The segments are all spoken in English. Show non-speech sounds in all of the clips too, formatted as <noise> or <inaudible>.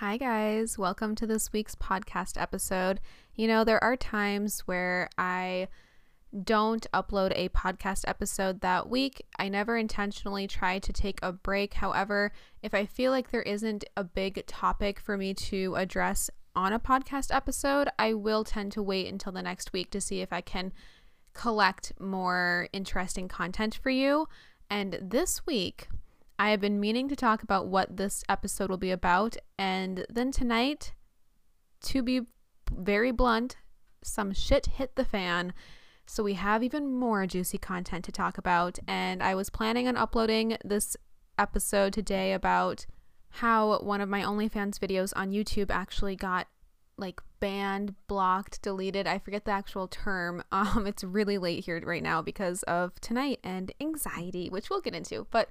Hi, guys. Welcome to this week's podcast episode. You know, there are times where I don't upload a podcast episode that week. I never intentionally try to take a break. However, if I feel like there isn't a big topic for me to address on a podcast episode, I will tend to wait until the next week to see if I can collect more interesting content for you. And this week, I have been meaning to talk about what this episode will be about. And then tonight, to be very blunt, some shit hit the fan. So we have even more juicy content to talk about. And I was planning on uploading this episode today about how one of my OnlyFans videos on YouTube actually got like banned, blocked, deleted. I forget the actual term. <laughs> Um, it's really late here right now because of tonight and anxiety, which we'll get into. But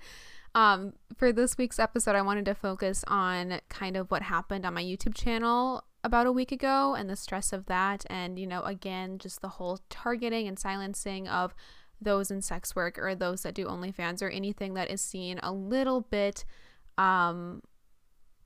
um, for this week's episode, I wanted to focus on kind of what happened on my YouTube channel about a week ago and the stress of that. And, you know, again, just the whole targeting and silencing of those in sex work or those that do OnlyFans or anything that is seen a little bit um,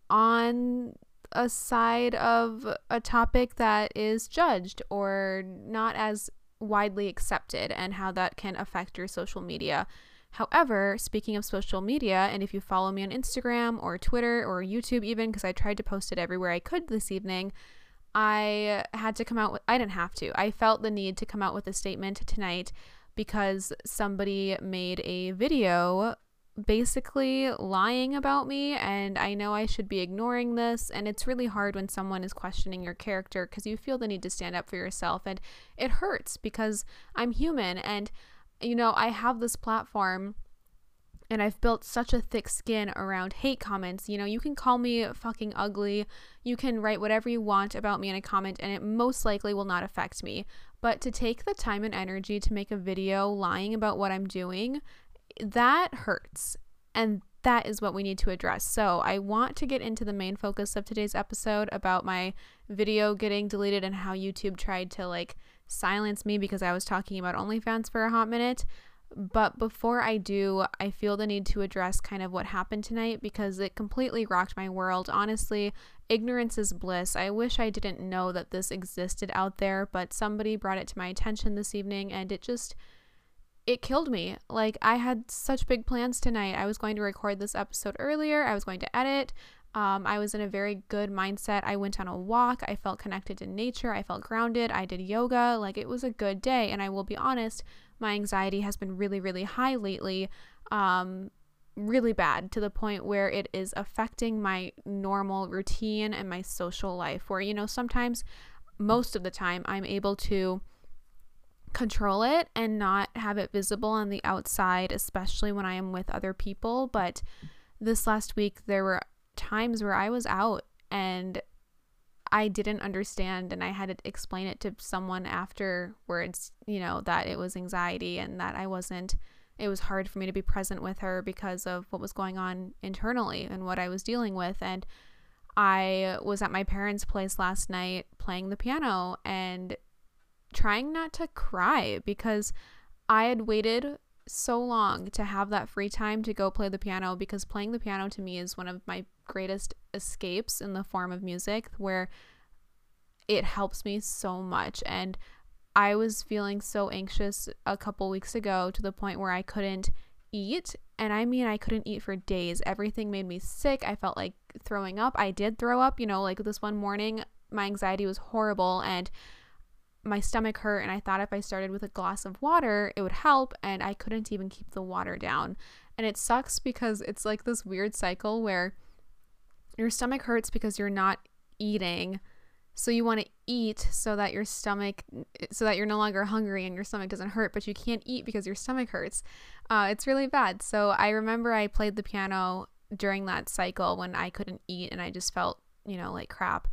on a side of a topic that is judged or not as widely accepted and how that can affect your social media However, speaking of social media, and if you follow me on Instagram or Twitter or YouTube, even because I tried to post it everywhere I could this evening, I had to come out with, I didn't have to. I felt the need to come out with a statement tonight because somebody made a video basically lying about me and I know I should be ignoring this and it's really hard when someone is questioning your character because you feel the need to stand up for yourself and it hurts because I'm human and you know, I have this platform and I've built such a thick skin around hate comments. You know, you can call me fucking ugly. You can write whatever you want about me in a comment, and it most likely will not affect me. But to take the time and energy to make a video lying about what I'm doing, that hurts. And that is what we need to address. So, I want to get into the main focus of today's episode about my video getting deleted and how YouTube tried to like silence me because I was talking about OnlyFans for a hot minute. But before I do, I feel the need to address kind of what happened tonight because it completely rocked my world. Honestly, ignorance is bliss. I wish I didn't know that this existed out there, but somebody brought it to my attention this evening and it just it killed me. Like I had such big plans tonight. I was going to record this episode earlier. I was going to edit. Um, I was in a very good mindset. I went on a walk. I felt connected to nature. I felt grounded. I did yoga. Like it was a good day. And I will be honest, my anxiety has been really, really high lately. Um, really bad to the point where it is affecting my normal routine and my social life. Where, you know, sometimes, most of the time, I'm able to control it and not have it visible on the outside, especially when I am with other people. But this last week, there were times where I was out and I didn't understand and I had to explain it to someone afterwards, you know, that it was anxiety and that I wasn't it was hard for me to be present with her because of what was going on internally and what I was dealing with. And I was at my parents' place last night playing the piano and trying not to cry because I had waited so long to have that free time to go play the piano because playing the piano to me is one of my greatest escapes in the form of music where it helps me so much and I was feeling so anxious a couple weeks ago to the point where I couldn't eat and I mean I couldn't eat for days. Everything made me sick. I felt like throwing up. I did throw up, you know, like this one morning my anxiety was horrible and my stomach hurt and I thought if I started with a glass of water, it would help and I couldn't even keep the water down. And it sucks because it's like this weird cycle where your stomach hurts because you're not eating. So you want to eat so that your stomach so that you're no longer hungry and your stomach doesn't hurt, but you can't eat because your stomach hurts. Uh, it's really bad. So I remember I played the piano during that cycle when I couldn't eat and I just felt, you know, like crap.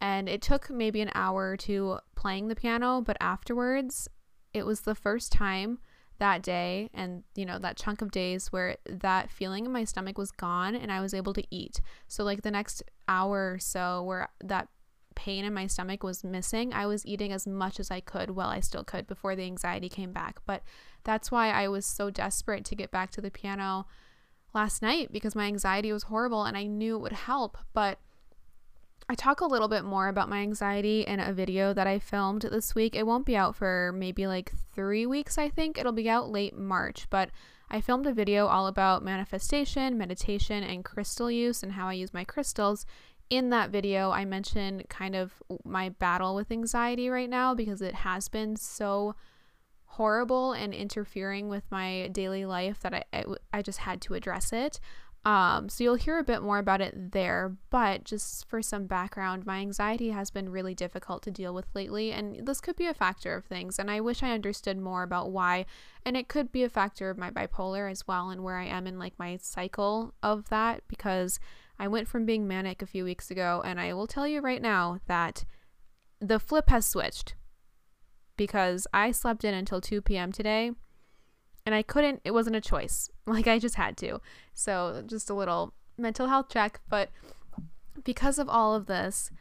And it took maybe an hour two playing the piano, but afterwards, it was the first time that day and you know that chunk of days where that feeling in my stomach was gone and I was able to eat. So like the next hour or so where that pain in my stomach was missing, I was eating as much as I could while I still could before the anxiety came back. But that's why I was so desperate to get back to the piano last night because my anxiety was horrible and I knew it would help, but I talk a little bit more about my anxiety in a video that I filmed this week. It won't be out for maybe like three weeks, I think. It'll be out late March, but I filmed a video all about manifestation, meditation, and crystal use and how I use my crystals. In that video, I mentioned kind of my battle with anxiety right now because it has been so horrible and interfering with my daily life that I, I, I just had to address it. Um, so you'll hear a bit more about it there, but just for some background, my anxiety has been really difficult to deal with lately, and this could be a factor of things. And I wish I understood more about why, and it could be a factor of my bipolar as well, and where I am in like my cycle of that, because I went from being manic a few weeks ago, and I will tell you right now that the flip has switched because I slept in until 2 p.m. today and I couldn't, it wasn't a choice. <laughs> Like I just had to. So just a little mental health check. But because of all of this,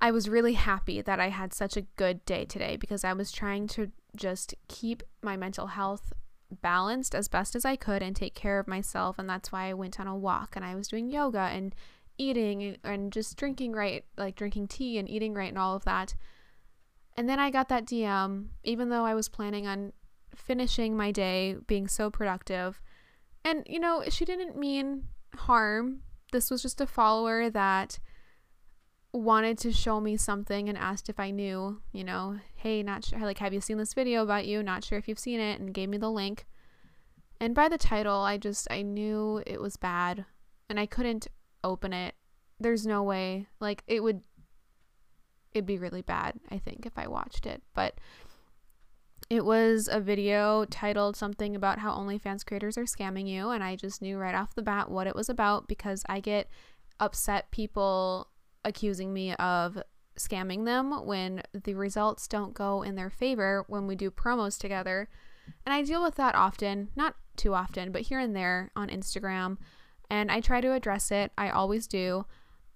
I was really happy that I had such a good day today because I was trying to just keep my mental health balanced as best as I could and take care of myself. And that's why I went on a walk and I was doing yoga and eating and just drinking right, like drinking tea and eating right and all of that. And then I got that DM, even though I was planning on finishing my day, being so productive. And, you know, she didn't mean harm. This was just a follower that wanted to show me something and asked if I knew, you know, hey, not sure, like, have you seen this video about you? Not sure if you've seen it, and gave me the link. And by the title, I just, I knew it was bad and I couldn't open it. There's no way. Like, it would, it'd be really bad, I think, if I watched it. But it was a video titled something about how OnlyFans creators are scamming you, and I just knew right off the bat what it was about because I get upset people accusing me of scamming them when the results don't go in their favor when we do promos together. And I deal with that often, not too often, but here and there on Instagram. And I try to address it. I always do.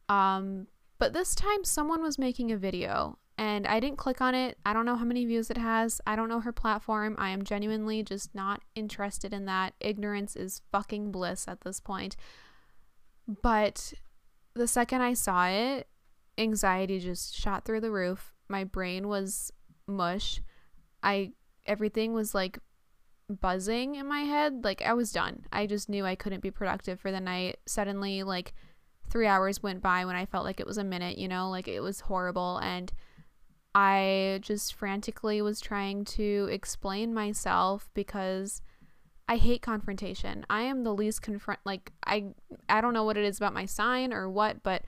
Um, but this time, someone was making a video and I didn't click on it. I don't know how many views it has. I don't know her platform. I am genuinely just not interested in that. Ignorance is fucking bliss at this point. But the second I saw it, anxiety just shot through the roof. My brain was mush. I everything was like buzzing in my head. Like I was done. I just knew I couldn't be productive for the night. Suddenly like 3 hours went by when I felt like it was a minute, you know? Like it was horrible and I just frantically was trying to explain myself because I hate confrontation. I am the least confront like I I don't know what it is about my sign or what, but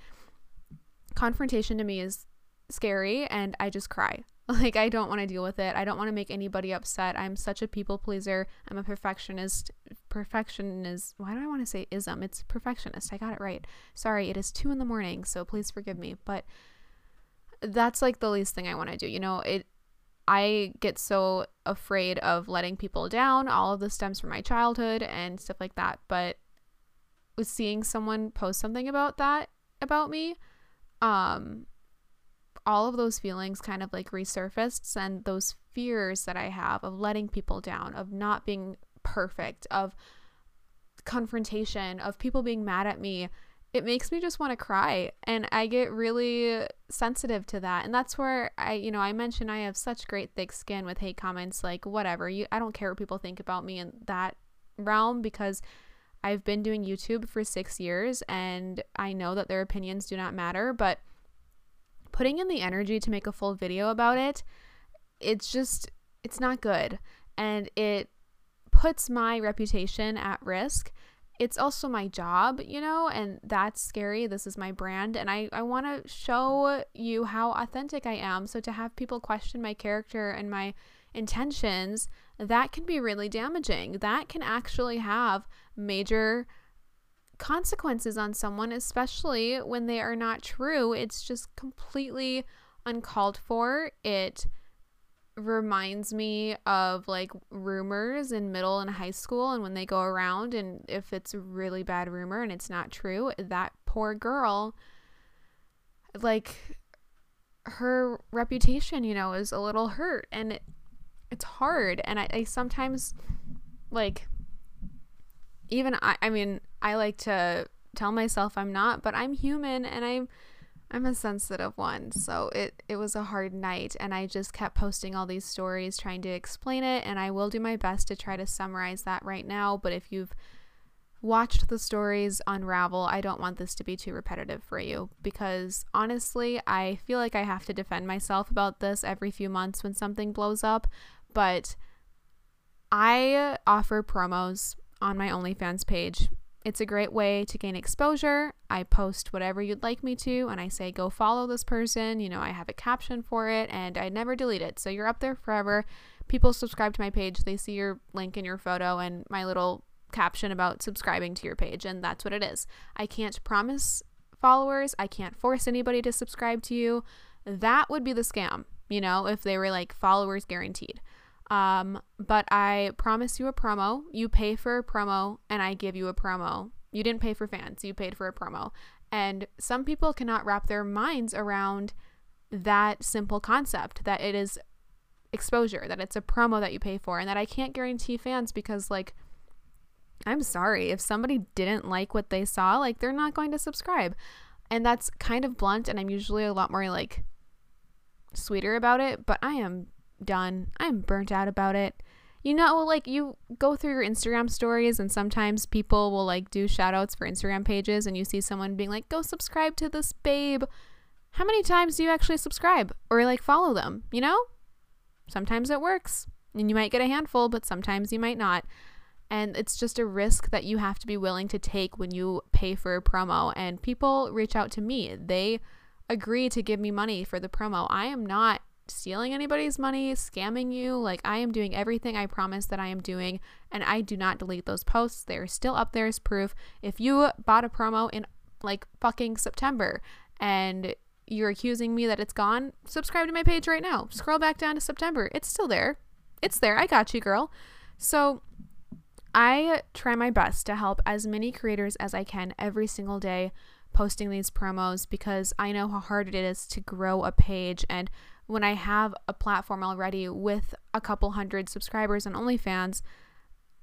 confrontation to me is scary and I just cry. <laughs> Like I don't want to deal with it. I don't want to make anybody upset. I'm such a people pleaser. I'm a perfectionist. Perfectionist. why do I want to say ism? It's perfectionist. I got it right. Sorry, it is two in the morning, so please forgive me. But that's like the least thing I want to do. You know, it I get so afraid of letting people down. All of this stems from my childhood and stuff like that. But with seeing someone post something about that about me, um, all of those feelings kind of like resurfaced and those fears that I have of letting people down, of not being perfect, of confrontation, of people being mad at me it makes me just want to cry and i get really sensitive to that and that's where i you know i mentioned i have such great thick skin with hate comments like whatever you i don't care what people think about me in that realm because i've been doing youtube for six years and i know that their opinions do not matter but putting in the energy to make a full video about it it's just it's not good and it puts my reputation at risk it's also my job, you know, and that's scary. This is my brand, and I, I want to show you how authentic I am. So to have people question my character and my intentions, that can be really damaging. That can actually have major consequences on someone, especially when they are not true. It's just completely uncalled for. It reminds me of like rumors in middle and high school and when they go around and if it's a really bad rumor and it's not true that poor girl like her reputation you know is a little hurt and it, it's hard and I, I sometimes like even I, I mean i like to tell myself i'm not but i'm human and i'm I'm a sensitive one, so it it was a hard night and I just kept posting all these stories trying to explain it and I will do my best to try to summarize that right now, but if you've watched the stories unravel, I don't want this to be too repetitive for you because honestly, I feel like I have to defend myself about this every few months when something blows up, but I offer promos on my OnlyFans page. It's a great way to gain exposure. I post whatever you'd like me to, and I say, go follow this person. You know, I have a caption for it, and I never delete it. So you're up there forever. People subscribe to my page, they see your link in your photo and my little caption about subscribing to your page, and that's what it is. I can't promise followers, I can't force anybody to subscribe to you. That would be the scam, you know, if they were like followers guaranteed. Um, but I promise you a promo. You pay for a promo, and I give you a promo. You didn't pay for fans, you paid for a promo. And some people cannot wrap their minds around that simple concept that it is exposure, that it's a promo that you pay for, and that I can't guarantee fans because, like, I'm sorry. If somebody didn't like what they saw, like they're not going to subscribe. And that's kind of blunt and I'm usually a lot more like sweeter about it, but I am done. I'm burnt out about it. You know, like you go through your Instagram stories and sometimes people will like do shout outs for Instagram pages and you see someone being like, go subscribe to this babe. How many times do you actually subscribe or like follow them? You know? Sometimes it works and you might get a handful, but sometimes you might not. And it's just a risk that you have to be willing to take when you pay for a promo. And people reach out to me. They agree to give me money for the promo. I am not stealing anybody's money, scamming you. Like, I am doing everything I promise that I am doing. And I do not delete those posts. They are still up there as proof. If you bought a promo in like fucking September and you're accusing me that it's gone, subscribe to my page right now. Scroll back down to September. It's still there. It's there. I got you, girl. So, I try my best to help as many creators as I can every single day posting these promos because I know how hard it is to grow a page. And when I have a platform already with a couple hundred subscribers on OnlyFans,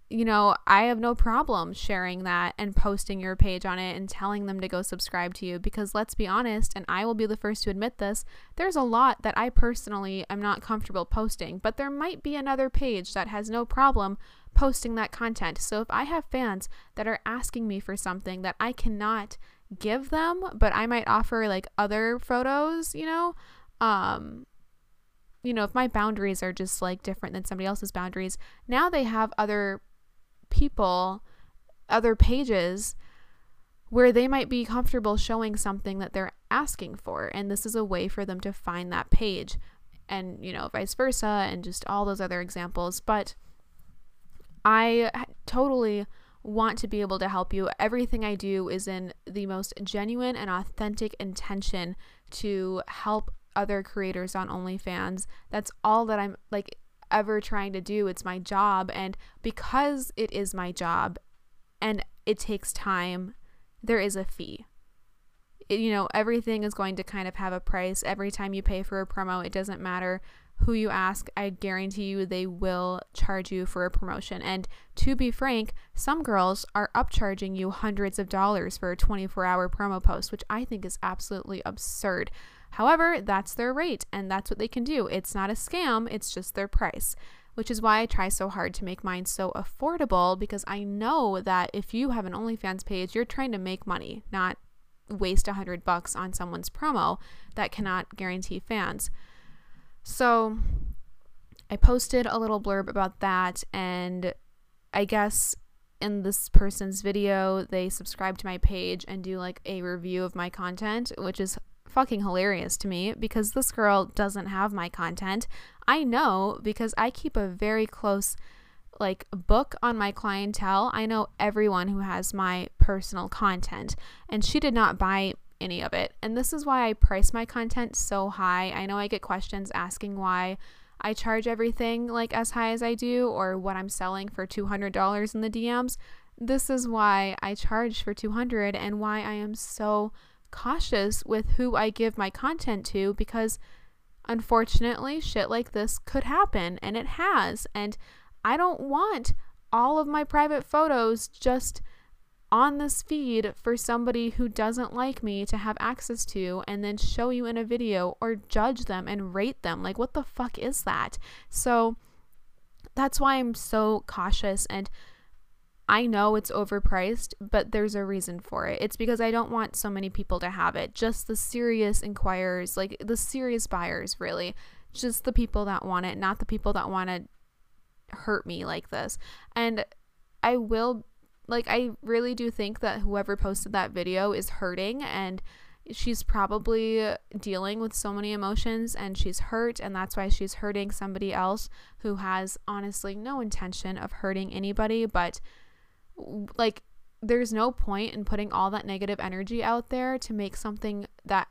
you know, I have no problem sharing that and posting your page on it and telling them to go subscribe to you because let's be honest, and I will be the first to admit this, there's a lot that I personally am not comfortable posting, but there might be another page that has no problem posting that content. So if I have fans that are asking me for something that I cannot give them, but I might offer like other photos, you know, um you know, if my boundaries are just like different than somebody else's boundaries, now they have other people, other pages where they might be comfortable showing something that they're asking for. And this is a way for them to find that page. And, you know, vice versa, and just all those other examples. But I totally want to be able to help you. Everything I do is in the most genuine and authentic intention to help other creators on OnlyFans. That's all that I'm like ever trying to do. It's my job. And because it is my job and it takes time, there is a fee. It, you know, everything is going to kind of have a price. Every time you pay for a promo, it doesn't matter who you ask, I guarantee you they will charge you for a promotion. And to be frank, some girls are upcharging you hundreds of dollars for a 24 hour promo post, which I think is absolutely absurd. However, that's their rate and that's what they can do. It's not a scam, it's just their price, which is why I try so hard to make mine so affordable because I know that if you have an OnlyFans page, you're trying to make money, not waste a hundred bucks on someone's promo that cannot guarantee fans. So I posted a little blurb about that, and I guess in this person's video, they subscribe to my page and do like a review of my content, which is fucking hilarious to me because this girl doesn't have my content. I know because I keep a very close like book on my clientele. I know everyone who has my personal content, and she did not buy any of it. And this is why I price my content so high. I know I get questions asking why I charge everything like as high as I do or what I'm selling for $200 in the DMs. This is why I charge for 200 and why I am so cautious with who I give my content to because unfortunately shit like this could happen and it has and I don't want all of my private photos just on this feed for somebody who doesn't like me to have access to and then show you in a video or judge them and rate them. Like, what the fuck is that? So that's why I'm so cautious and I know it's overpriced, but there's a reason for it. It's because I don't want so many people to have it. Just the serious inquirers, like the serious buyers, really. Just the people that want it, not the people that want to hurt me like this. And I will like I really do think that whoever posted that video is hurting and she's probably dealing with so many emotions and she's hurt and that's why she's hurting somebody else who has honestly no intention of hurting anybody but like there's no point in putting all that negative energy out there to make something that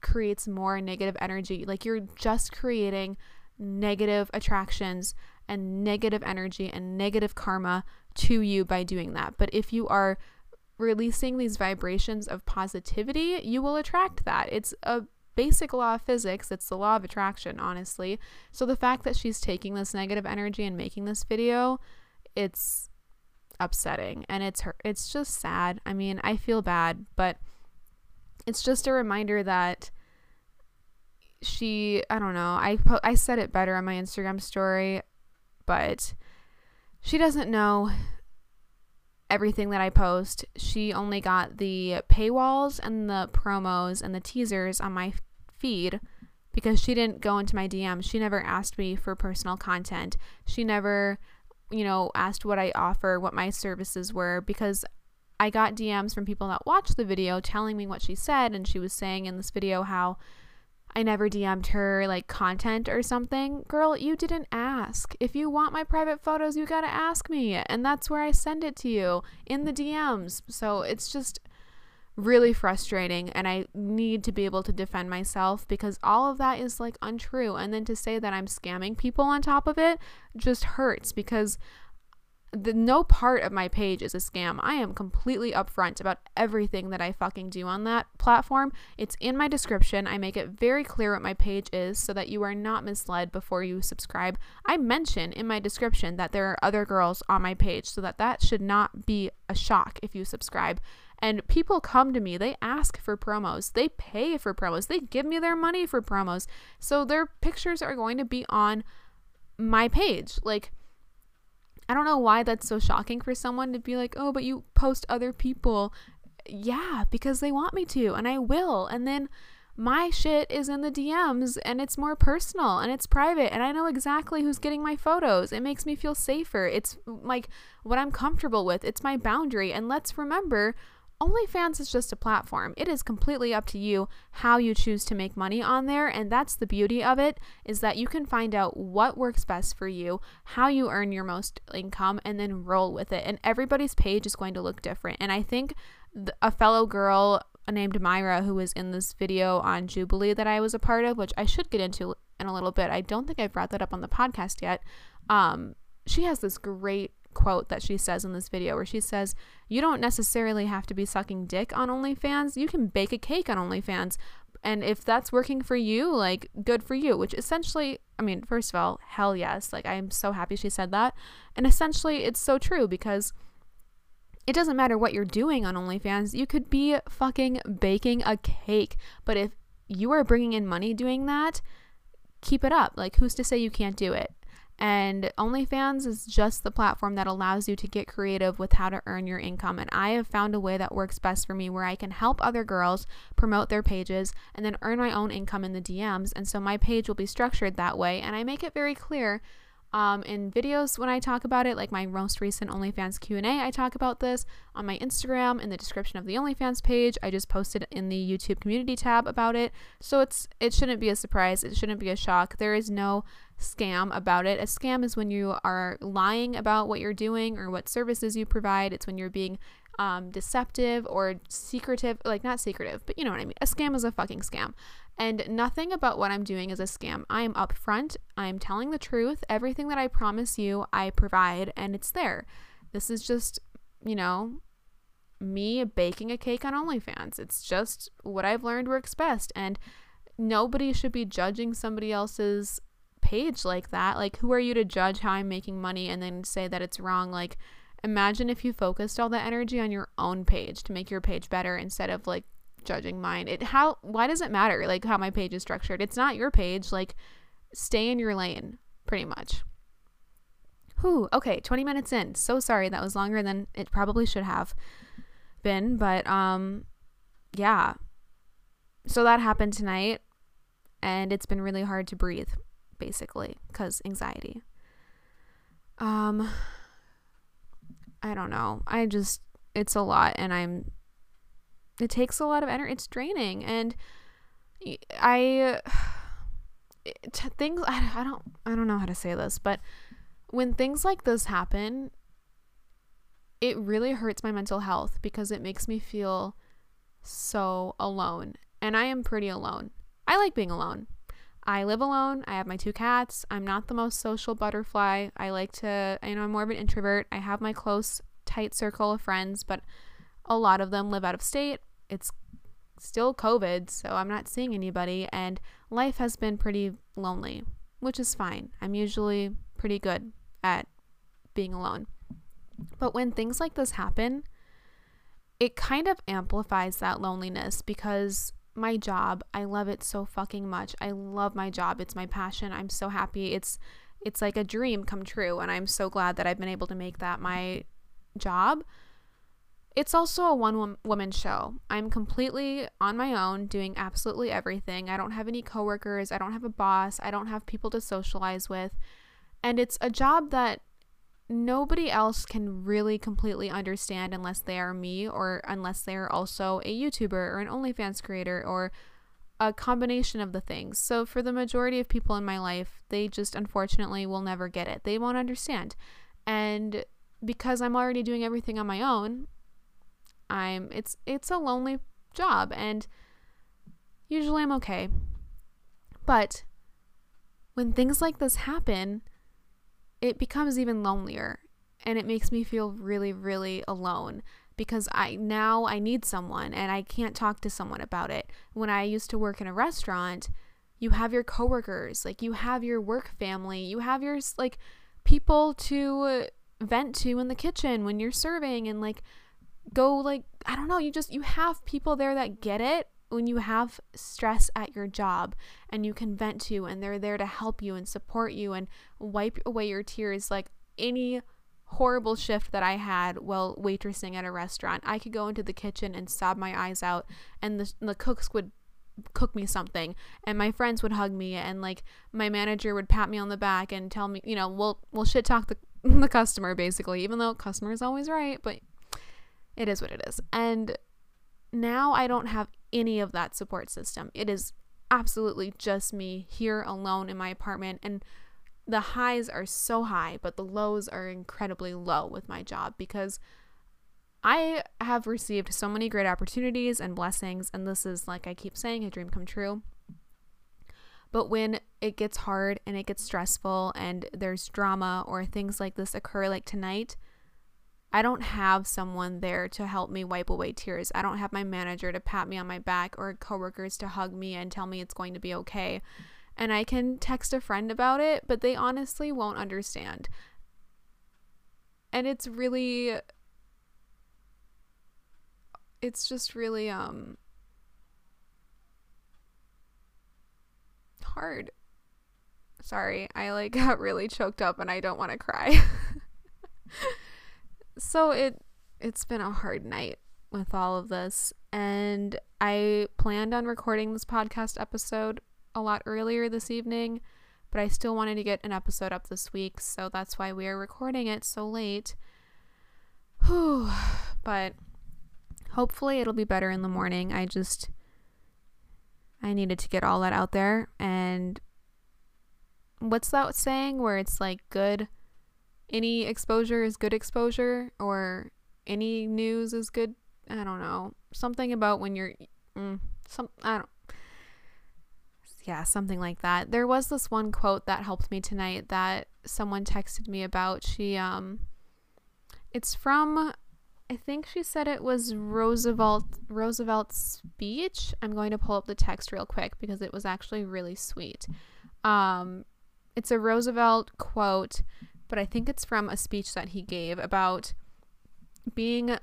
creates more negative energy. Like you're just creating negative attractions and negative energy and negative karma to you by doing that. But if you are releasing these vibrations of positivity, you will attract that. It's a basic law of physics. It's the law of attraction, honestly. So the fact that she's taking this negative energy and making this video, it's upsetting and it's her it's just sad. I mean, I feel bad, but it's just a reminder that she I don't know. I I said it better on my Instagram story, but she doesn't know everything that I post. She only got the paywalls and the promos and the teasers on my feed because she didn't go into my DMs. She never asked me for personal content. She never, you know, asked what I offer, what my services were because I got DMs from people that watched the video telling me what she said and she was saying in this video how I never DM'd her like content or something. Girl, you didn't ask. If you want my private photos, you gotta ask me. And that's where I send it to you in the DMs. So it's just really frustrating. And I need to be able to defend myself because all of that is like untrue. And then to say that I'm scamming people on top of it just hurts because the no part of my page is a scam. I am completely upfront about everything that I fucking do on that platform. It's in my description. I make it very clear what my page is so that you are not misled before you subscribe. I mention in my description that there are other girls on my page so that that should not be a shock if you subscribe. And people come to me, they ask for promos, they pay for promos, they give me their money for promos. So their pictures are going to be on my page. Like I don't know why that's so shocking for someone to be like, oh, but you post other people. Yeah, because they want me to, and I will. And then my shit is in the DMs and it's more personal and it's private and I know exactly who's getting my photos. It makes me feel safer. It's like what I'm comfortable with. It's my boundary. And let's remember, OnlyFans is just a platform. It is completely up to you how you choose to make money on there, and that's the beauty of it is that you can find out what works best for you, how you earn your most income and then roll with it. And everybody's page is going to look different. And I think th- a fellow girl named Myra who was in this video on Jubilee that I was a part of, which I should get into in a little bit. I don't think I've brought that up on the podcast yet. Um, she has this great quote that she says in this video where she says, You don't necessarily have to be sucking dick on OnlyFans. You can bake a cake on OnlyFans. And if that's working for you, like, good for you. Which essentially, I mean, first of all, hell yes. Like, I'm so happy she said that. And essentially, it's so true because it doesn't matter what you're doing on OnlyFans. You could be fucking baking a cake. But if you are bringing in money doing that, keep it up. Like, who's to say you can't do it? And OnlyFans is just the platform that allows you to get creative with how to earn your income. And I have found a way that works best for me where I can help other girls promote their pages and then earn my own income in the DMs. And so my page will be structured that way. And I make it very clear um, in videos when I talk about it, like my most recent OnlyFans Q&A, I talk about this on my Instagram in the description of the OnlyFans page. I just posted in the YouTube community tab about it. So it's it shouldn't be a surprise. It shouldn't be a shock. There is no scam about it. A scam is when you are lying about what you're doing or what services you provide. It's when you're being um, deceptive or secretive, like not secretive, but you know what I mean. A scam is a fucking scam. And nothing about what I'm doing is a scam. I am upfront. I'm telling the truth. Everything that I promise you, I provide, and it's there. This is just, you know, me baking a cake on OnlyFans. It's just what I've learned works best. And nobody should be judging somebody else's page like that. Like, who are you to judge how I'm making money and then say that it's wrong? Like, imagine if you focused all the energy on your own page to make your page better instead of like judging mine. It how why does it matter like how my page is structured? It's not your page. Like stay in your lane, pretty much. Whew, okay, 20 minutes in. So sorry that was longer than it probably should have been, but um yeah. So that happened tonight and it's been really hard to breathe basically cuz anxiety. Um I don't know. I just it's a lot and I'm it takes a lot of energy. It's draining and I <sighs> things I, I don't I don't know how to say this, but when things like this happen, it really hurts my mental health because it makes me feel so alone. And I am pretty alone. I like being alone. I live alone. I have my two cats. I'm not the most social butterfly. I like to, you know, I'm more of an introvert. I have my close, tight circle of friends, but a lot of them live out of state. It's still COVID, so I'm not seeing anybody, and life has been pretty lonely, which is fine. I'm usually pretty good at being alone. But when things like this happen, it kind of amplifies that loneliness because my job, I love it so fucking much. I love my job. It's my passion. I'm so happy. It's it's like a dream come true and I'm so glad that I've been able to make that my job. It's also a one woman show. I'm completely on my own doing absolutely everything. I don't have any coworkers, I don't have a boss, I don't have people to socialize with. And it's a job that nobody else can really completely understand unless they are me or unless they are also a YouTuber or an OnlyFans creator or a combination of the things. So, for the majority of people in my life, they just unfortunately will never get it. They won't understand. And because I'm already doing everything on my own, I'm it's it's a lonely job and usually I'm okay. But when things like this happen, it becomes even lonelier and it makes me feel really really alone because I now I need someone and I can't talk to someone about it. When I used to work in a restaurant, you have your coworkers, like you have your work family, you have your like people to vent to in the kitchen when you're serving and like go like I don't know, you just you have people there that get it when you have stress at your job and you can vent to and they're there to help you and support you and wipe away your tears like any horrible shift that I had while waitressing at a restaurant. I could go into the kitchen and sob my eyes out and the the cooks would cook me something and my friends would hug me and like my manager would pat me on the back and tell me, you know, we'll we'll shit talk the <laughs> the customer basically, even though customer is always right, but it is what it is. And now I don't have any of that support system. It is absolutely just me here alone in my apartment and the highs are so high, but the lows are incredibly low with my job because I have received so many great opportunities and blessings, and this is, like I keep saying, a dream come true. But when it gets hard and it gets stressful and there's drama or things like this occur, like tonight, I don't have someone there to help me wipe away tears. I don't have my manager to pat me on my back or coworkers to hug me and tell me it's going to be okay. And I can text a friend about it, but they honestly won't understand. And it's really it's just really um hard. Sorry, I like <laughs> got really choked up and I don't want to cry. <laughs> so it it's been a hard night with all of this and I planned on recording this podcast episode a lot earlier this evening, but I still wanted to get an episode up this week, so that's why we are recording it so late. Whew. But hopefully it'll be better in the morning. I just I needed to get all that out there and what's that saying where it's like good any exposure is good exposure or any news is good i don't know. Something about when you're mm, some i don't yeah something like that. There was this one quote that helped me tonight that someone texted me about. She um it's from i think she said it was roosevelt roosevelt's speech. I'm going to pull up the text real quick because it was actually really sweet. Um it's a roosevelt quote but I think it's from a speech that he gave about being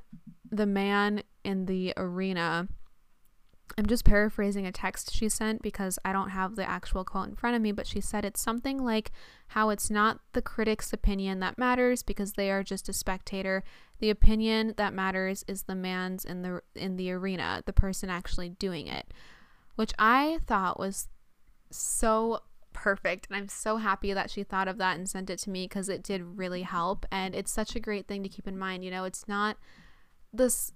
the man in the arena, I'm just paraphrasing a text she sent because I don't have the actual quote in front of me, but she said it's something like how it's not the critic's opinion that matters because they are just a spectator. The opinion that matters is the man's in the in the arena, the person actually doing it, which I thought was so perfect and I'm so happy that she thought of that and sent it to me because it did really help and it's such a great thing to keep in mind. You know, it's not this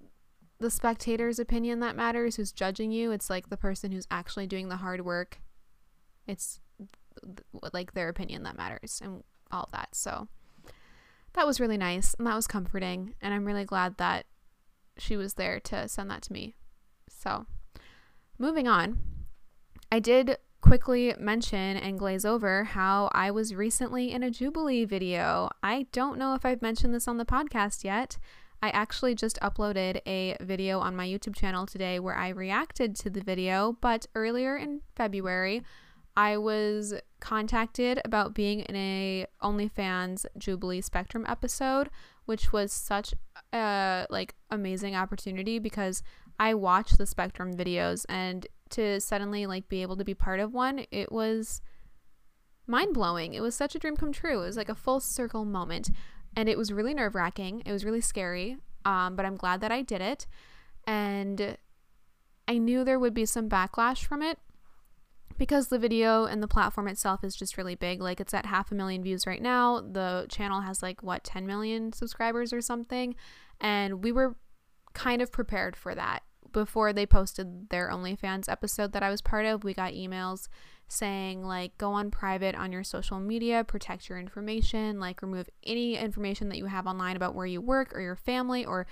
the spectator's opinion that matters who's judging you it's like the person who's actually doing the hard work it's like their opinion that matters and all that so that was really nice and that was comforting and i'm really glad that she was there to send that to me so moving on i did quickly mention and glaze over how I was recently in a Jubilee video. I don't know if I've mentioned this on the podcast yet. I actually just uploaded a video on my YouTube channel today where I reacted to the video, but earlier in February, I was contacted about being in a OnlyFans Jubilee Spectrum episode, which was such a like amazing opportunity because I watch the Spectrum videos and to suddenly like be able to be part of one, it was mind blowing. It was such a dream come true. It was like a full circle moment and it was really nerve wracking. It was really scary, um, but I'm glad that I did it. And I knew there would be some backlash from it because the video and the platform itself is just really big. Like it's at half a million views right now. The channel has like what 10 million subscribers or something, and we were kind of prepared for that before they posted their OnlyFans episode that I was part of. We got emails saying like go on private on your social media, protect your information, like remove any information that you have online about where you work or your family or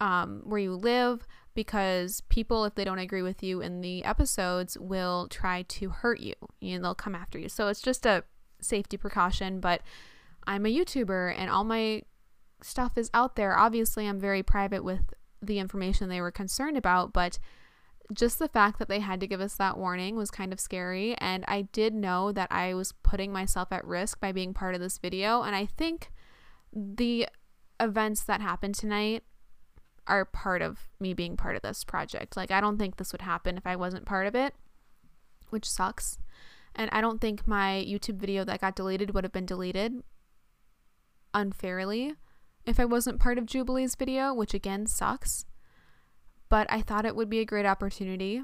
um, where you live because people if they don't agree with you in the episodes will try to hurt you. Know, they'll come after you. So it's just a safety precaution, but I'm a YouTuber and all my stuff is out there. Obviously, I'm very private with the information they were concerned about, but just the fact that they had to give us that warning was kind of scary. And I did know that I was putting myself at risk by being part of this video. And I think the events that happened tonight are part of me being part of this project. Like, I don't think this would happen if I wasn't part of it, which sucks. And I don't think my YouTube video that got deleted would have been deleted unfairly if I wasn't part of Jubilee's video, which again sucks but I thought it would be a great opportunity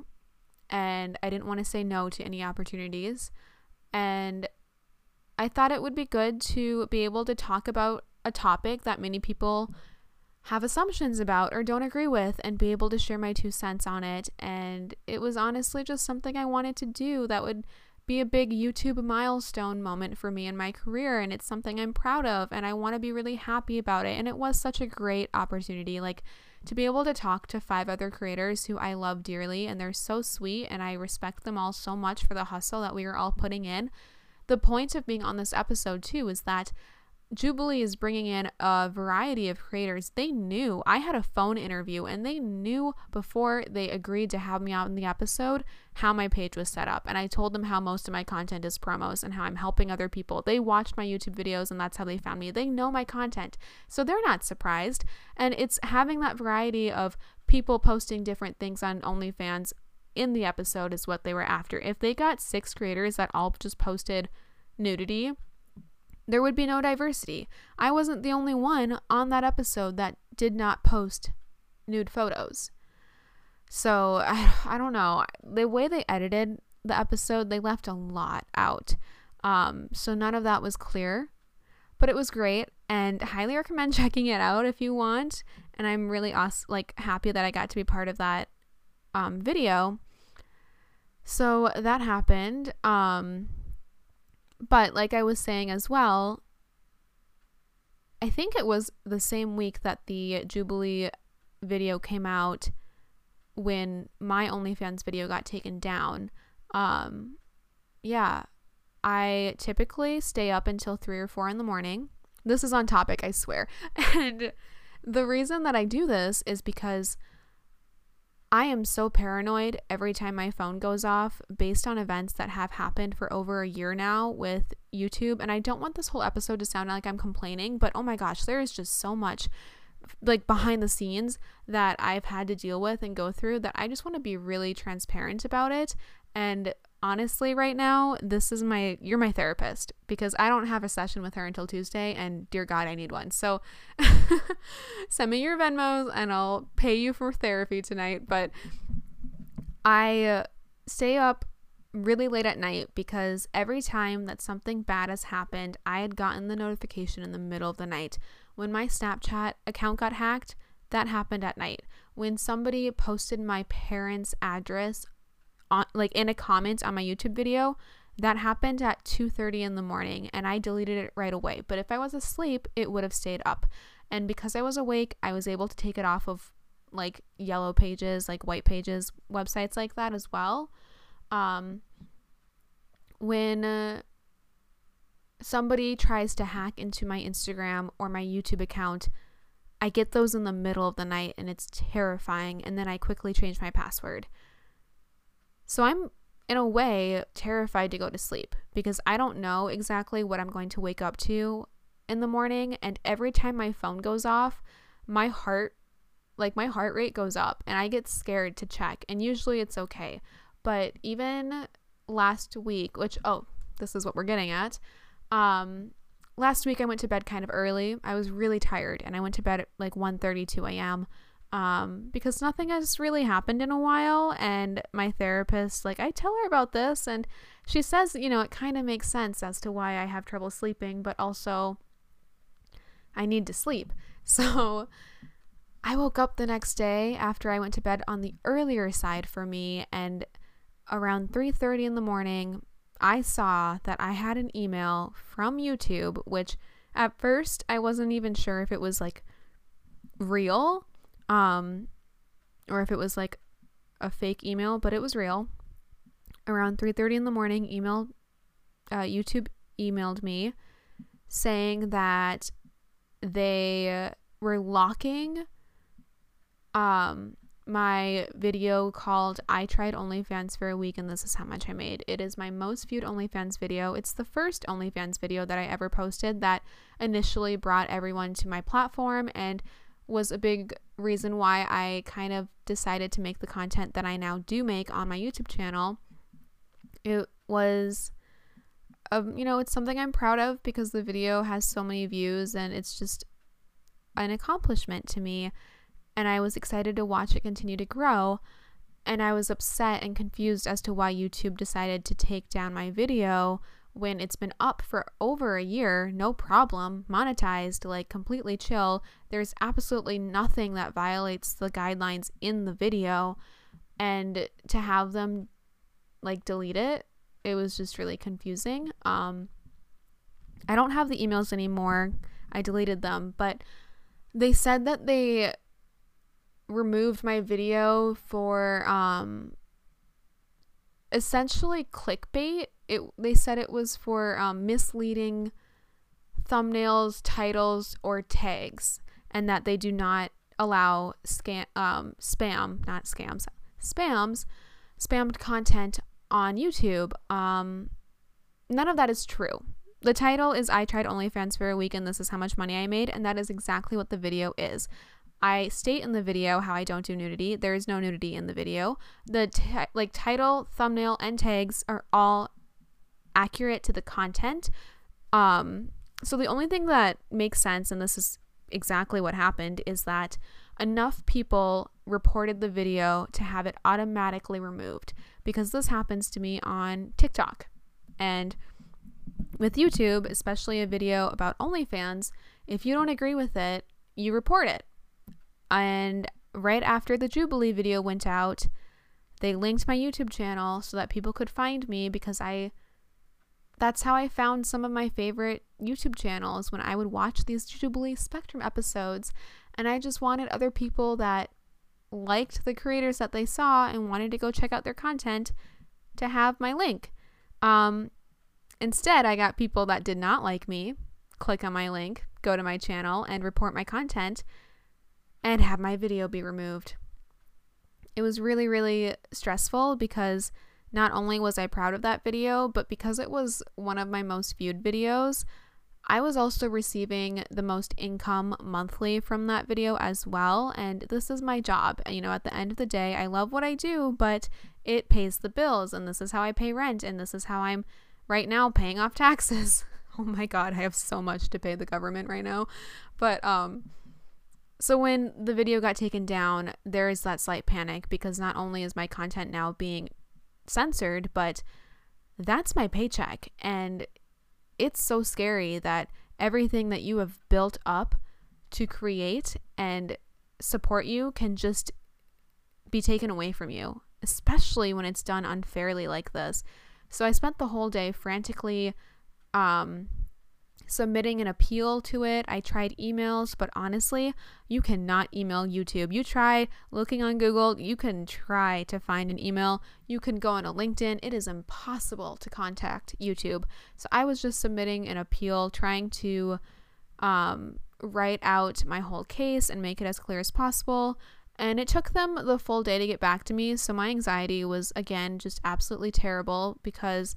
and I didn't want to say no to any opportunities. And I thought it would be good to be able to talk about a topic that many people have assumptions about or don't agree with and be able to share my two cents on it. And it was honestly just something I wanted to do that would be a big YouTube milestone moment for me in my career. And it's something I'm proud of and I want to be really happy about it. And it was such a great opportunity. Like, to be able to talk to five other creators who I love dearly and they're so sweet and I respect them all so much for the hustle that we are all putting in. The point of being on this episode too is that Jubilee is bringing in a variety of creators. They knew I had a phone interview and they knew before they agreed to have me out in the episode how my page was set up. And I told them how most of my content is promos and how I'm helping other people. They watched my YouTube videos and that's how they found me. They know my content. So they're not surprised. And it's having that variety of people posting different things on OnlyFans in the episode is what they were after. If they got six creators that all just posted nudity, there would be no diversity. I wasn't the only one on that episode that did not post nude photos. So I, <laughs> I don't know. The way they edited the episode, they left a lot out. Um, so none of that was clear, but it was great and highly recommend <laughs> checking it out if you want. And I'm really like happy that I got to be part of that um, video. So that happened. Um, but like I was saying as well, I think it was the same week that the Jubilee video came out when my OnlyFans video got taken down. Um, yeah, I typically stay up until three or four in the morning. This is on topic, I swear. <laughs> And the reason that I do this is because I am so paranoid every time my phone goes off based on events that have happened for over a year now with YouTube. And I don't want this whole episode to sound like I'm complaining, but oh my gosh, there is just so much like behind the scenes that I've had to deal with and go through that I just want to be really transparent about it. And honestly, right now, this is my, you're my therapist because I don't have a session with her until Tuesday. And dear God, I need one. So <laughs> send me your Venmos and I'll pay you for therapy tonight. But I uh, stay up really late at night because every time that something bad has happened, I had gotten the notification in the middle of the night. When my Snapchat account got hacked, that happened at night. When somebody posted my parents' address on like in a comment on my YouTube video, that happened at 2:30 in the morning and I deleted it right away. But if I was asleep, it would have stayed up. And because I was awake, I was able to take it off of like yellow pages, like white pages, websites like that as well. Um when uh, somebody tries to hack into my Instagram or my YouTube account, I get those in the middle of the night and it's terrifying. And then I quickly change my password. So I'm, in a way, terrified to go to sleep because I don't know exactly what I'm going to wake up to in the morning. And every time my phone goes off, my heart, like my heart rate goes up and I get scared to check. And usually it's okay. But even last week, which, oh, this is what we're getting at. Um, last week I went to bed kind of early. I was really tired and I went to bed at like 1:32 a.m. Um, because nothing has really happened in a while and my therapist like I tell her about this and she says, you know, it kind of makes sense as to why I have trouble sleeping, but also I need to sleep. <laughs> So I woke up the next day after I went to bed on the earlier side for me and around 3:30 in the morning I saw that I had an email from YouTube, which at first I wasn't even sure if it was like real um or if it was like a fake email, but it was real. Around 3:30 in the morning, email uh, YouTube emailed me saying that they were locking um my video called I Tried OnlyFans for a Week and This Is How Much I Made. It is my most viewed OnlyFans video. It's the first OnlyFans video that I ever posted that initially brought everyone to my platform and was a big reason why I kind of decided to make the content that I now do make on my YouTube channel. It was um, you know, it's something I'm proud of because the video has so many views and it's just an accomplishment to me and I was excited to watch it continue to grow. And I was upset and confused as to why YouTube decided to take down my video when it's been up for over a year, no problem, monetized, like completely chill. There's absolutely nothing that violates the guidelines in the video. And to have them like delete it, it was just really confusing. Um, I don't have the emails anymore. I deleted them, but they said that they removed my video for um essentially clickbait. It they said it was for um, misleading thumbnails, titles, or tags, and that they do not allow scam um, spam, not scams, spams, spammed content on YouTube. Um, none of that is true. The title is I tried OnlyFans for a week and this is how much money I made, and that is exactly what the video is. I state in the video how I don't do nudity. There is no nudity in the video. The t- like title, thumbnail, and tags are all accurate to the content. Um, so the only thing that makes sense, and this is exactly what happened, is that enough people reported the video to have it automatically removed because this happens to me on TikTok. And with YouTube, especially a video about OnlyFans, if you don't agree with it, you report it. And right after the Jubilee video went out, they linked my YouTube channel so that people could find me because I that's how I found some of my favorite YouTube channels when I would watch these Jubilee Spectrum episodes and I just wanted other people that liked the creators that they saw and wanted to go check out their content to have my link. Um, instead, I got people that did not like me click on my link, go to my channel, and report my content and have my video be removed. It was really, really stressful because not only was I proud of that video, but because it was one of my most viewed videos, I was also receiving the most income monthly from that video as well. And this is my job. You know, at the end of the day, I love what I do, but it pays the bills. And this is how I pay rent. And this is how I'm right now paying off <laughs> taxes. oh my God, I have so much to pay the government right now. But, um, so when the video got taken down, there is that slight panic because not only is my content now being censored, but that's my paycheck. And it's so scary that everything that you have built up to create and support you can just be taken away from you, especially when it's done unfairly like this. So I spent the whole day frantically um, submitting an appeal to it. I tried emails, but honestly, you cannot email YouTube. You try looking on Google, you can try to find an email. You can go on a LinkedIn. It is impossible to contact YouTube. So I was just submitting an appeal, trying to um, write out my whole case and make it as clear as possible. And it took them the full day to get back to me. So my anxiety was, again, just absolutely terrible because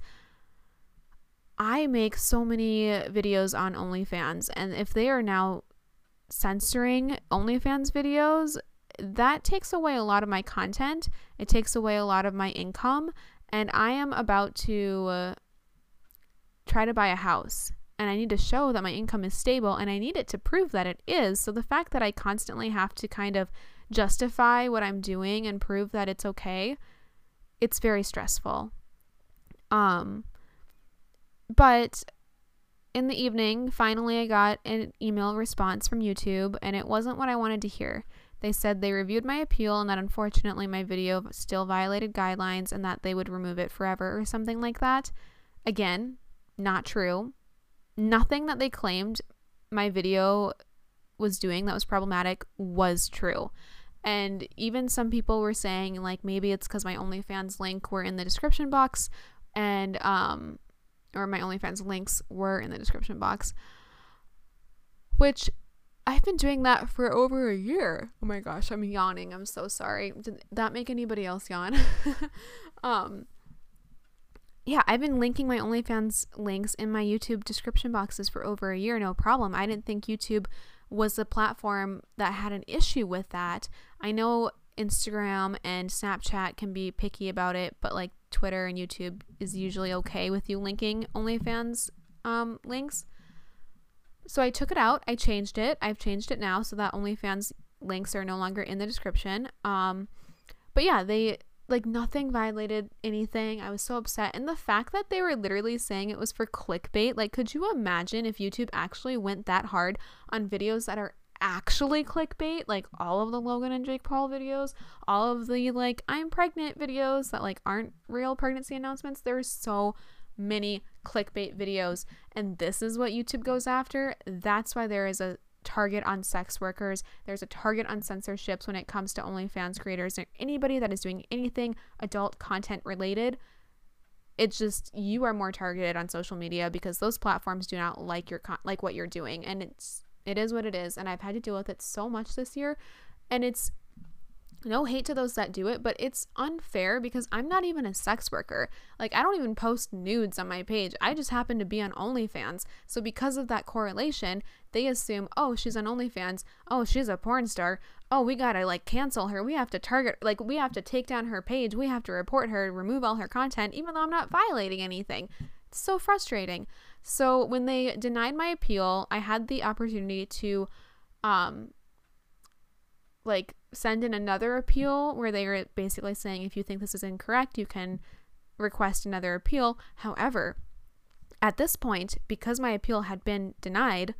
I make so many videos on OnlyFans, and if they are now censoring OnlyFans videos, that takes away a lot of my content. It takes away a lot of my income, and I am about to uh, try to buy a house. And I need to show that my income is stable, and I need it to prove that it is. So the fact that I constantly have to kind of justify what I'm doing and prove that it's okay, it's very stressful. Um, but in the evening, finally, I got an email response from YouTube, and it wasn't what I wanted to hear. They said they reviewed my appeal and that unfortunately my video still violated guidelines and that they would remove it forever or something like that. Again, not true. Nothing that they claimed my video was doing that was problematic was true. And even some people were saying like maybe it's because my OnlyFans link were in the description box and um or my OnlyFans links were in the description box. Which I've been doing that for over a year. Oh my gosh, I'm yawning. I'm so sorry. Did that make anybody else yawn? <laughs> um yeah, I've been linking my OnlyFans links in my YouTube description boxes for over a year, no problem. I didn't think YouTube was a platform that had an issue with that. I know Instagram and Snapchat can be picky about it, but like Twitter and YouTube is usually okay with you linking OnlyFans um, links. So I took it out. I changed it. I've changed it now so that OnlyFans links are no longer in the description. Um, but yeah, they like nothing violated anything. I was so upset. And the fact that they were literally saying it was for clickbait, like, could you imagine if YouTube actually went that hard on videos that are actually clickbait, like all of the Logan and Jake Paul videos, all of the like I'm pregnant videos that like aren't real pregnancy announcements. There's so many clickbait videos and this is what YouTube goes after. That's why there is a target on sex workers. There's a target on censorships when it comes to OnlyFans creators or anybody that is doing anything adult content related. It's just you are more targeted on social media because those platforms do not like your con- like what you're doing and it's it is what it is. And I've had to deal with it so much this year. And it's no hate to those that do it, but it's unfair because I'm not even a sex worker. Like, I don't even post nudes on my page. I just happen to be on OnlyFans. So, because of that correlation, they assume, oh, she's on OnlyFans. Oh, she's a porn star. Oh, we gotta like cancel her. We have to target, like, we have to take down her page. We have to report her, remove all her content, even though I'm not violating anything. So frustrating. So when they denied my appeal, I had the opportunity to um like send in another appeal where they were basically saying if you think this is incorrect, you can request another appeal. However, at this point, because my appeal had been denied,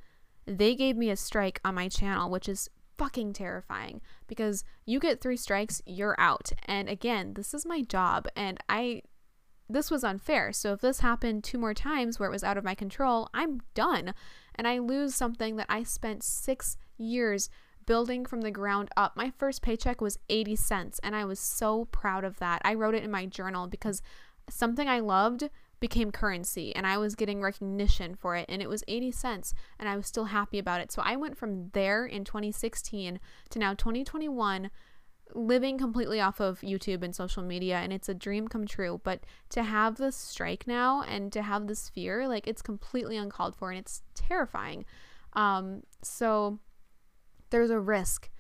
they gave me a strike on my channel, which is fucking terrifying because you get three strikes, you're out. And again, this is my job and I this was unfair. So if this happened two more times where it was out of my control, I'm done. And I lose something that I spent six years building from the ground up. My first paycheck was 80 cents, and I was so proud of that. I wrote it in my journal because something I loved became currency and I was getting recognition for it and it was 80 cents and I was still happy about it. So I went from there in 2016 to now 2021 living completely off of YouTube and social media and it's a dream come true. But to have this strike now and to have this fear, like it's completely uncalled for and it's terrifying. Um, so there's a risk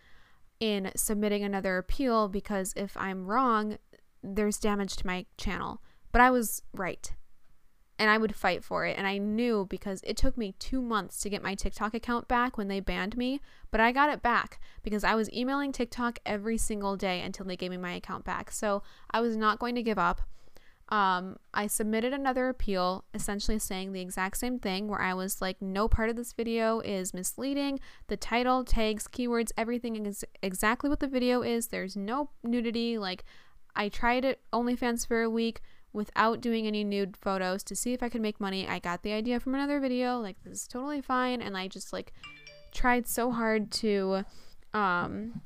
in submitting another appeal because if I'm wrong, there's damage to my channel. But I was right and I would fight for it. And I knew because it took me two months to get my TikTok account back when they banned me, but I got it back because I was emailing TikTok every single day until they gave me my account back. So I was not going to give up. Um, I submitted another appeal essentially saying the exact same thing where I was like, no part of this video is misleading. The title, tags, keywords, everything is exactly what the video is. There's no nudity. Like, I tried it OnlyFans for a week without doing any nude photos to see if I could make money. I got the idea from another video, like this is totally fine, and I just like tried so hard to um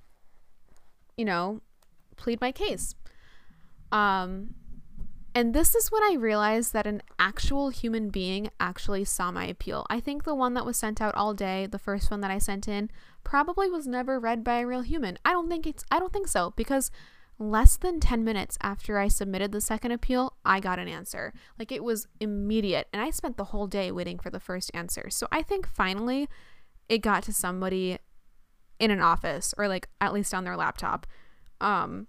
you know, plead my case. Um and this is when I realized that an actual human being actually saw my appeal. I think the one that was sent out all day, the first one that I sent in, probably was never read by a real human. I don't think it's I don't think so because less than 10 minutes after I submitted the second appeal, I got an answer. Like it was immediate. And I spent the whole day waiting for the first answer. So I think finally it got to somebody in an office or like at least on their laptop. Um,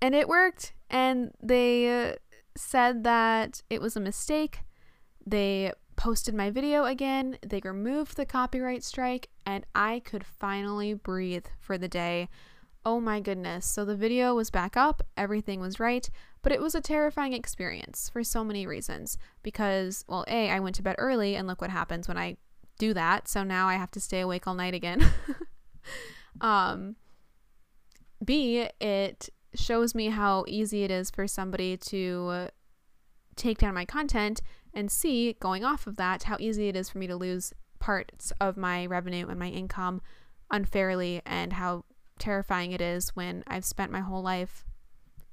and it worked. And they said that it was a mistake. They posted my video again. They removed the copyright strike. And I could finally breathe for the day Oh my goodness. So the video was back up, everything was right, but it was a terrifying experience for so many reasons. Because, well, A, I went to bed early, and look what happens when I do that. So now I have to stay awake all night again. <laughs> um, B, it shows me how easy it is for somebody to take down my content. And C, going off of that, how easy it is for me to lose parts of my revenue and my income unfairly and how terrifying it is when I've spent my whole life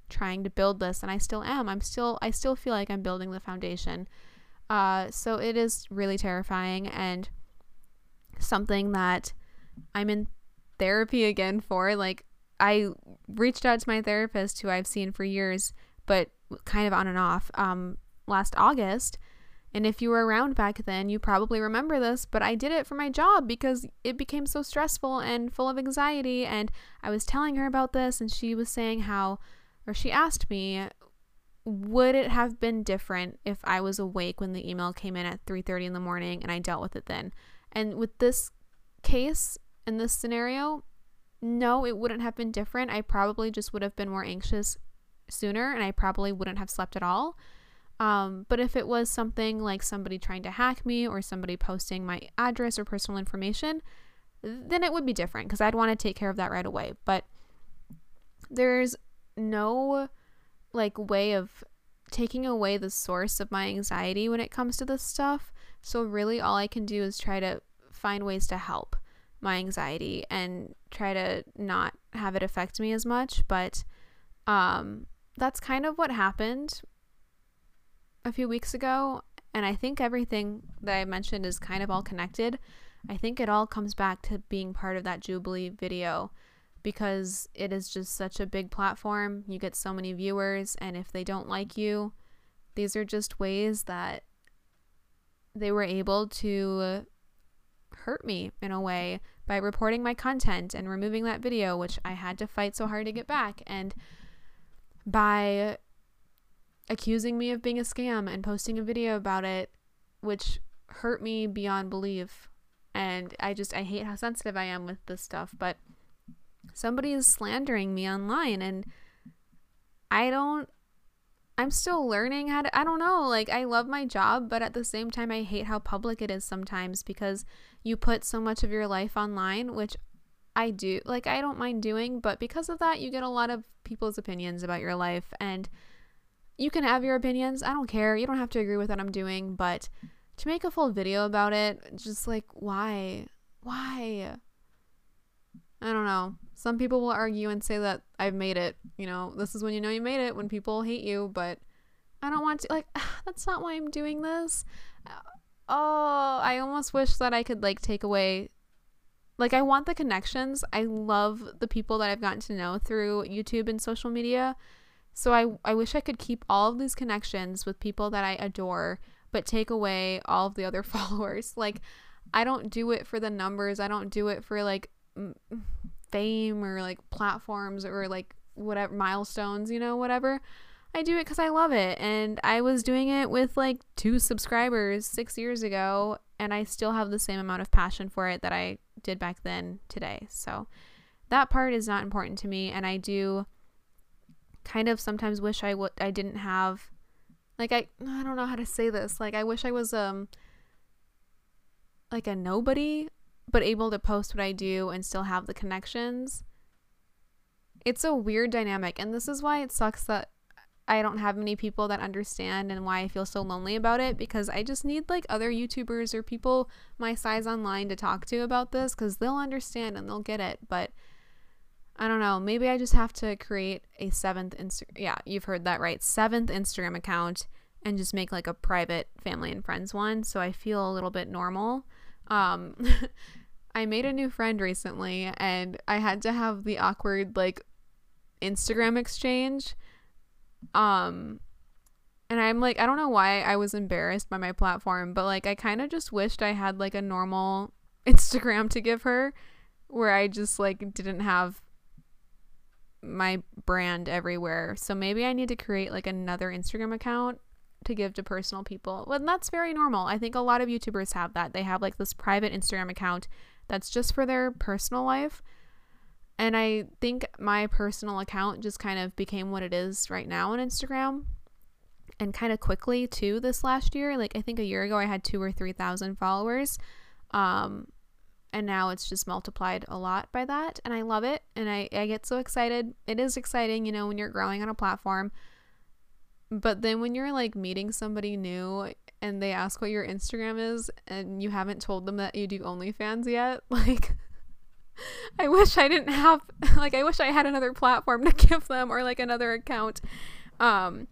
trying to build this and I still am. I'm still I still feel like I'm building the foundation. Uh, so it is really terrifying and something that I'm in therapy again for. Like I reached out to my therapist who I've seen for years, but kind of on and off, um, last August and if you were around back then, you probably remember this, but I did it for my job because it became so stressful and full of anxiety. And I was telling her about this, and she was saying how, or she asked me, would it have been different if I was awake when the email came in at 3:30 in the morning and I dealt with it then? And with this case and this scenario, no, it wouldn't have been different. I probably just would have been more anxious sooner and I probably wouldn't have slept at all. Um, but if it was something like somebody trying to hack me or somebody posting my address or personal information, then it would be different because I'd want to take care of that right away. But there's no like way of taking away the source of my anxiety when it comes to this stuff. So really all I can do is try to find ways to help my anxiety and try to not have it affect me as much, but um that's kind of what happened a few weeks ago, and I think everything that I mentioned is kind of all connected. I think it all comes back to being part of that Jubilee video because it is just such a big platform. You get so many viewers, and if they don't like you, these are just ways that they were able to hurt me in a way by reporting my content and removing that video, which I had to fight so hard to get back, and by accusing me of being a scam and posting a video about it, which hurt me beyond belief. And I just, I hate how sensitive I am with this stuff, but somebody is slandering me online and I don't, I'm still learning how to, I don't know, like I love my job, but at the same time, I hate how public it is sometimes because you put so much of your life online, which I do, like I don't mind doing, but because of that, you get a lot of people's opinions about your life and you can have your opinions. I don't care. You don't have to agree with what I'm doing, but to make a full video about it, just like why? Why? I don't know. Some people will argue and say that I've made it. You know, this is when you know you made it when people hate you, but I don't want to like <sighs> that's not why I'm doing this. Uh, oh, I almost wish that I could like take away like I want the connections. I love the people that I've gotten to know through YouTube and social media. So I I wish I could keep all of these connections with people that I adore, but take away all of the other <laughs> followers. Like I don't do it for the numbers. I don't do it for like fame or like platforms or like whatever milestones, you know, whatever. I do it because I love it. And I was doing it with like two subscribers six years ago, and I still have the same amount of passion for it that I did back then today. So that part is not important to me. And I do kind of sometimes wish I would I didn't have like I I don't know how to say this. Like I wish I was um like a nobody but able to post what I do and still have the connections. It's a weird dynamic and this is why it sucks that I don't have many people that understand and why I feel so lonely about it because I just need like other YouTubers or people my size online to talk to about this because they'll understand and they'll get it. But I don't know. Maybe I just have to create a seventh Instagram. Yeah, you've heard that right. Seventh Instagram account and just make like a private family and friends one so I feel a little bit normal. Um, <laughs> I made a new friend recently and I had to have the awkward like Instagram exchange um and I'm like I don't know why I was embarrassed by my platform, but like I kind of just wished I had like a normal <laughs> Instagram to give her where I just like didn't have my brand everywhere. So maybe I need to create like another Instagram account to give to personal people. Well, that's very normal. I think a lot of YouTubers have that. They have like this private Instagram account that's just for their personal life. And I think my personal account just kind of became what it is right now on Instagram. And kind of quickly too this last year. Like I think a year ago I had two or three thousand followers. Um and now it's just multiplied a lot by that. And I love it. And I, I get so excited. It is exciting, you know, when you're growing on a platform. But then when you're like meeting somebody new and they ask what your Instagram is and you haven't told them that you do OnlyFans yet, <laughs> like I wish I didn't have <laughs> like I wish I had another platform to <laughs> give them or like another account. Um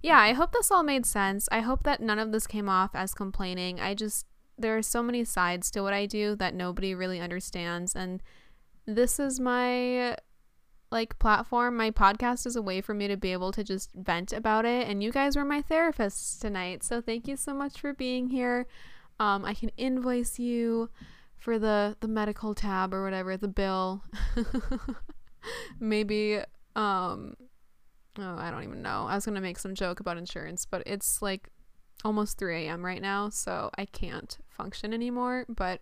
yeah, I hope this all made sense. I hope that none of this came off as complaining. I just there are so many sides to what I do that nobody really understands and this is my like platform. My podcast is a way for me to be able to just vent about it and you guys were my therapists tonight. So thank you so much for being here. Um I can invoice you for the the medical tab or whatever the bill <laughs> maybe um oh i don't even know i was gonna make some joke about insurance but it's like almost 3 a.m right now so i can't function anymore but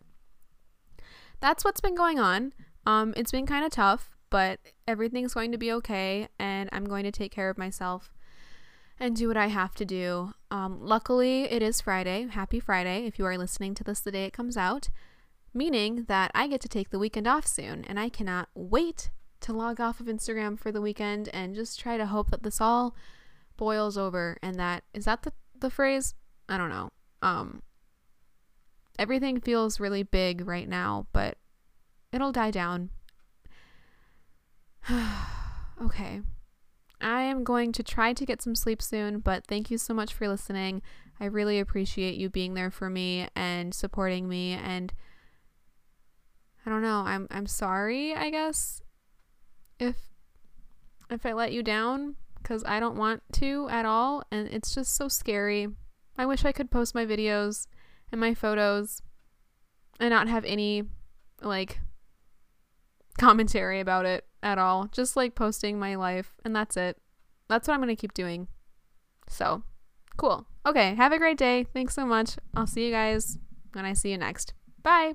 that's what's been going on um it's been kind of tough but everything's going to be okay and i'm going to take care of myself and do what I have to do. Um, luckily, it is Friday. Happy Friday if you are listening to this the day it comes out meaning that I get to take the weekend off soon, and I cannot wait to log off of Instagram for the weekend and just try to hope that this all boils over and that is that the the phrase? I don't know. Um everything feels really big right now, but it'll die down. <sighs> okay. I am going to try to get some sleep soon, but thank you so much for listening. I really appreciate you being there for me and supporting me and I don't know. I'm I'm sorry, I guess. If if I let you down cuz I don't want to at all and it's just so scary. I wish I could post my videos and my photos and not have any like commentary about it at all. Just like posting my life and that's it. That's what I'm going to keep doing. So, cool. Okay, have a great day. Thanks so much. I'll see you guys when I see you next. Bye.